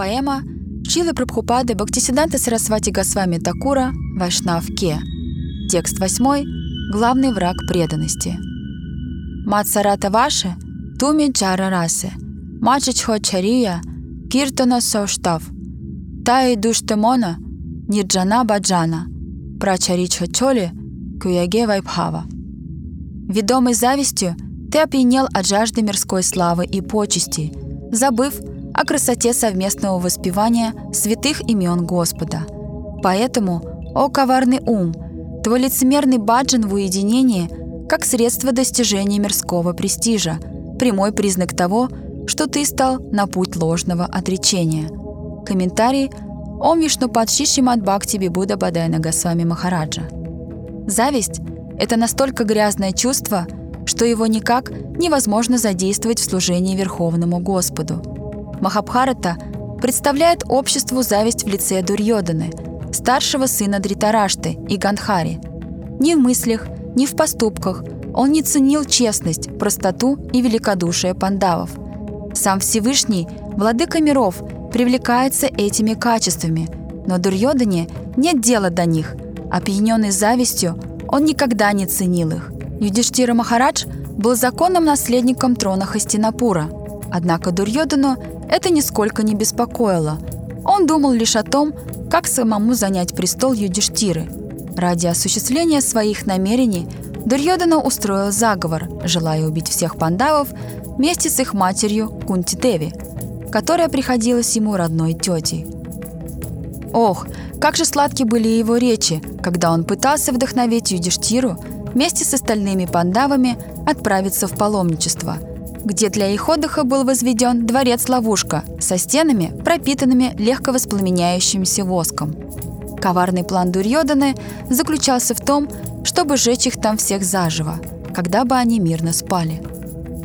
Поэма Чилы Прабхупады Бхактисиданта Сарасвати Госвами Такура Вайшнав Ке. Текст восьмой. Главный враг преданности. Мацарата Ваши Туми Джара Расе Мачичхо Чария Киртана Соштав Таи Душтемона Нирджана Баджана Прачаричха Чоли Куяге Вайбхава. Ведомый завистью, ты опьянел от жажды мирской славы и почести, забыв о красоте совместного воспевания святых имен Господа. Поэтому, о коварный ум, твой лицемерный баджан в уединении как средство достижения мирского престижа, прямой признак того, что ты стал на путь ложного отречения. Комментарий Ом Вишнупад Шишимат Бхакти Бибуда Бадайна Госвами Махараджа. Зависть – это настолько грязное чувство, что его никак невозможно задействовать в служении Верховному Господу. Махабхарата представляет обществу зависть в лице Дурьоданы, старшего сына Дритарашты и Гандхари. Ни в мыслях, ни в поступках он не ценил честность, простоту и великодушие пандавов. Сам Всевышний, владыка миров, привлекается этими качествами, но Дурьодане нет дела до них. Опьяненный завистью, он никогда не ценил их. Юдиштира Махарадж был законным наследником трона Хастинапура. Однако Дурьодану это нисколько не беспокоило. Он думал лишь о том, как самому занять престол Юдиштиры. Ради осуществления своих намерений Дурьодана устроил заговор, желая убить всех пандавов вместе с их матерью Кунти Деви – которая приходилась ему родной тетей. Ох, как же сладки были его речи, когда он пытался вдохновить Юдиштиру вместе с остальными пандавами отправиться в паломничество, где для их отдыха был возведен дворец-ловушка со стенами, пропитанными легко воспламеняющимся воском. Коварный план Дурьоданы заключался в том, чтобы сжечь их там всех заживо, когда бы они мирно спали.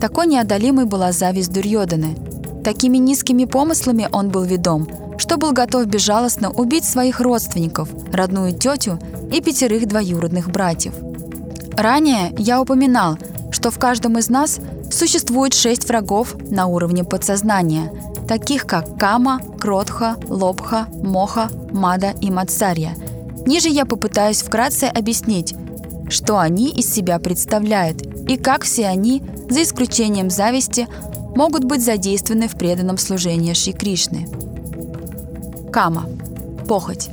Такой неодолимой была зависть Дурьоданы – Такими низкими помыслами он был ведом, что был готов безжалостно убить своих родственников, родную тетю и пятерых двоюродных братьев. Ранее я упоминал, что в каждом из нас существует шесть врагов на уровне подсознания, таких как Кама, Кротха, Лобха, Моха, Мада и Мацарья. Ниже я попытаюсь вкратце объяснить, что они из себя представляют и как все они, за исключением зависти, могут быть задействованы в преданном служении Шри Кришны. Кама – похоть.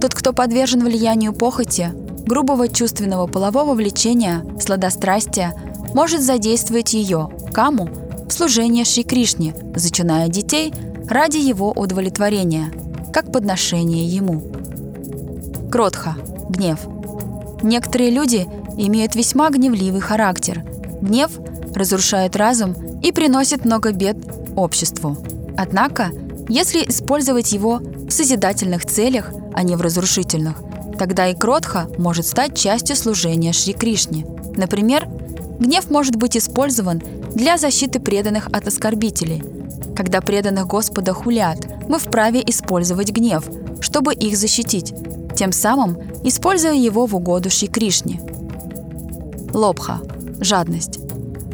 Тот, кто подвержен влиянию похоти, грубого чувственного полового влечения, сладострастия, может задействовать ее, каму, в служение Шри Кришне, зачиная детей ради его удовлетворения, как подношение ему. Кротха – гнев. Некоторые люди имеют весьма гневливый характер. Гнев разрушает разум и приносит много бед обществу. Однако, если использовать его в созидательных целях, а не в разрушительных, тогда и кротха может стать частью служения Шри Кришне. Например, гнев может быть использован для защиты преданных от оскорбителей. Когда преданных Господа хулят, мы вправе использовать гнев, чтобы их защитить, тем самым используя его в угоду Шри Кришне. Лобха – жадность.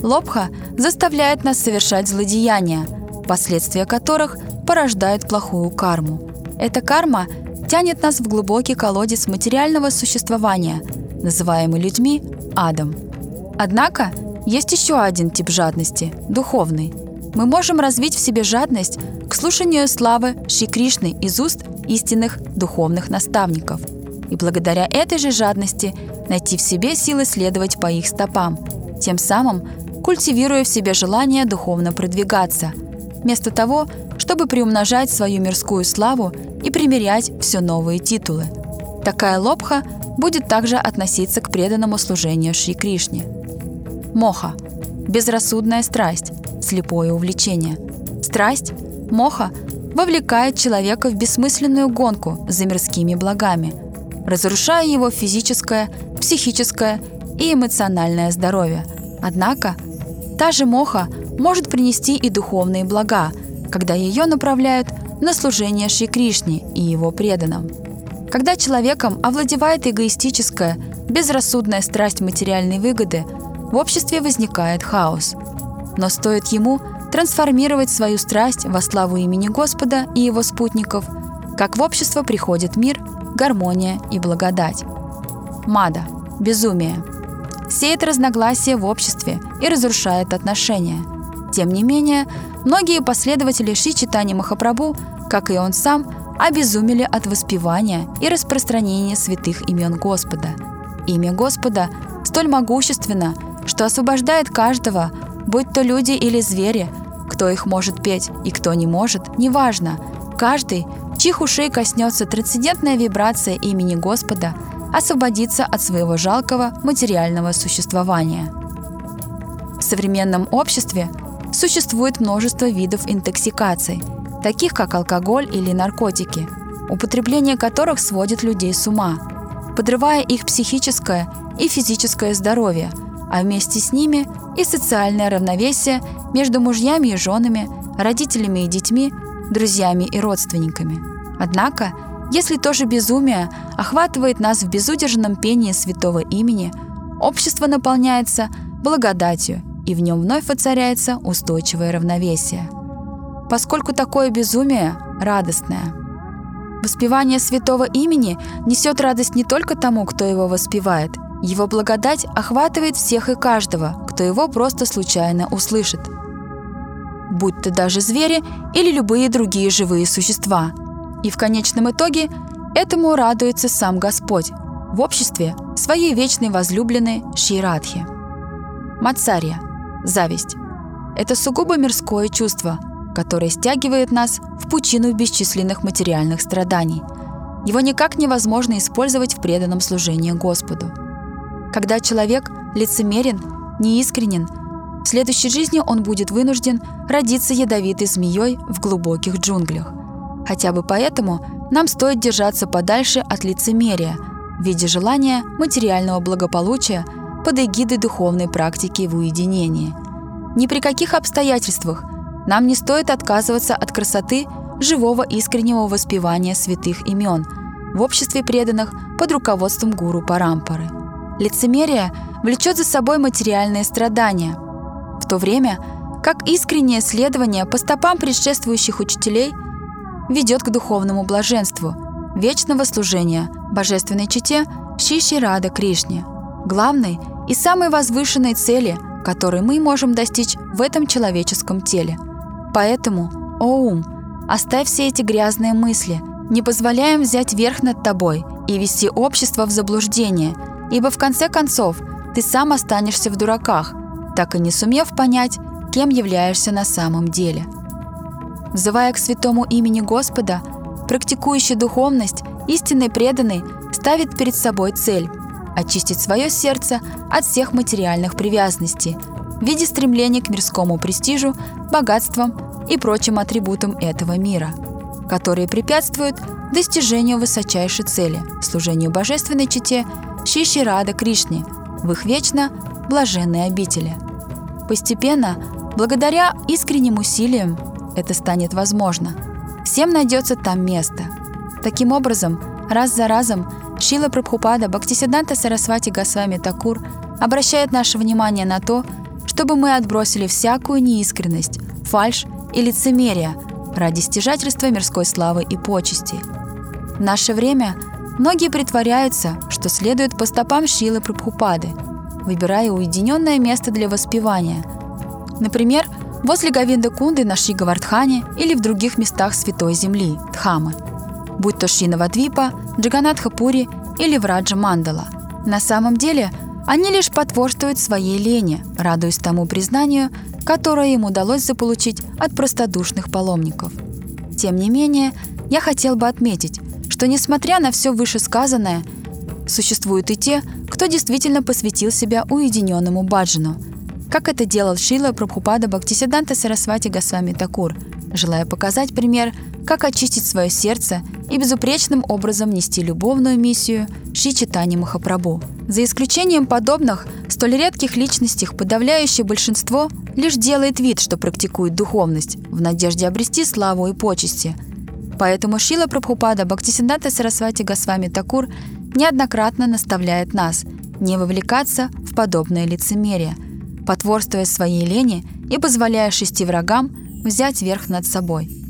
Лобха заставляет нас совершать злодеяния, последствия которых порождают плохую карму. Эта карма тянет нас в глубокий колодец материального существования, называемый людьми адом. Однако есть еще один тип жадности – духовный. Мы можем развить в себе жадность к слушанию славы Шри Кришны из уст истинных духовных наставников. И благодаря этой же жадности найти в себе силы следовать по их стопам, тем самым культивируя в себе желание духовно продвигаться, вместо того, чтобы приумножать свою мирскую славу и примерять все новые титулы. Такая лобха будет также относиться к преданному служению Шри Кришне. Моха – безрассудная страсть, слепое увлечение. Страсть, моха, вовлекает человека в бессмысленную гонку за мирскими благами, разрушая его физическое, психическое и эмоциональное здоровье. Однако Та же моха может принести и духовные блага, когда ее направляют на служение Шри Кришне и его преданным. Когда человеком овладевает эгоистическая, безрассудная страсть материальной выгоды, в обществе возникает хаос. Но стоит ему трансформировать свою страсть во славу имени Господа и его спутников, как в общество приходит мир, гармония и благодать. Мада – безумие. Сеет разногласия в обществе и разрушает отношения. Тем не менее, многие последователи Ши Читани Махапрабху, как и он сам, обезумели от воспевания и распространения святых имен Господа. Имя Господа столь могущественно, что освобождает каждого, будь то люди или звери, кто их может петь и кто не может, неважно. Каждый, чьих ушей коснется трансцендентная вибрация имени Господа, освободится от своего жалкого материального существования. В современном обществе существует множество видов интоксикаций, таких как алкоголь или наркотики, употребление которых сводит людей с ума, подрывая их психическое и физическое здоровье, а вместе с ними и социальное равновесие между мужьями и женами, родителями и детьми, друзьями и родственниками. Однако, если то же безумие охватывает нас в безудержном пении святого имени, общество наполняется благодатью, и в нем вновь воцаряется устойчивое равновесие. Поскольку такое безумие радостное. Воспевание святого имени несет радость не только тому, кто его воспевает, его благодать охватывает всех и каждого, кто его просто случайно услышит. Будь то даже звери или любые другие живые существа. И в конечном итоге этому радуется сам Господь в обществе своей вечной возлюбленной Ширадхи. Мацария – зависть. Это сугубо мирское чувство, которое стягивает нас в пучину бесчисленных материальных страданий. Его никак невозможно использовать в преданном служении Господу – когда человек лицемерен, неискренен, в следующей жизни он будет вынужден родиться ядовитой змеей в глубоких джунглях. Хотя бы поэтому нам стоит держаться подальше от лицемерия в виде желания материального благополучия под эгидой духовной практики в уединении. Ни при каких обстоятельствах нам не стоит отказываться от красоты живого искреннего воспевания святых имен в обществе преданных под руководством гуру Парампары – Лицемерие влечет за собой материальные страдания, в то время как искреннее следование по стопам предшествующих учителей ведет к духовному блаженству, вечного служения божественной чите Шиши Рада Кришне, главной и самой возвышенной цели, которой мы можем достичь в этом человеческом теле. Поэтому, о ум, оставь все эти грязные мысли, не позволяем взять верх над тобой и вести общество в заблуждение – ибо в конце концов ты сам останешься в дураках, так и не сумев понять, кем являешься на самом деле. Взывая к святому имени Господа, практикующий духовность, истинный преданный, ставит перед собой цель – очистить свое сердце от всех материальных привязанностей в виде стремления к мирскому престижу, богатствам и прочим атрибутам этого мира, которые препятствуют достижению высочайшей цели – служению божественной чете – Шиши Рада Кришне в их вечно блаженной обители. Постепенно, благодаря искренним усилиям, это станет возможно. Всем найдется там место. Таким образом, раз за разом Шила Прабхупада Бхактисиданта Сарасвати Госвами Такур обращает наше внимание на то, чтобы мы отбросили всякую неискренность, фальшь и лицемерие ради стяжательства мирской славы и почести. В наше время – Многие притворяются, что следуют по стопам Шилы Прабхупады, выбирая уединенное место для воспевания. Например, возле Гавинда Кунды на Шигавардхане или в других местах Святой Земли, Дхамы, будь то Шинавадвипа, Джаганатхапури или Враджа Мандала. На самом деле, они лишь потворствуют своей лени, радуясь тому признанию, которое им удалось заполучить от простодушных паломников. Тем не менее, я хотел бы отметить, что, несмотря на все вышесказанное, существуют и те, кто действительно посвятил себя уединенному баджану, как это делал Шила Прабхупада Бхактисиданта Сарасвати Госвами Такур, желая показать пример, как очистить свое сердце и безупречным образом нести любовную миссию Ши Читани Махапрабху. За исключением подобных, столь редких личностей, подавляющее большинство лишь делает вид, что практикует духовность, в надежде обрести славу и почести – Поэтому Шила Прабхупада Бхактисиданта Сарасвати Госвами Такур неоднократно наставляет нас не вовлекаться в подобное лицемерие, потворствуя своей лени и позволяя шести врагам взять верх над собой.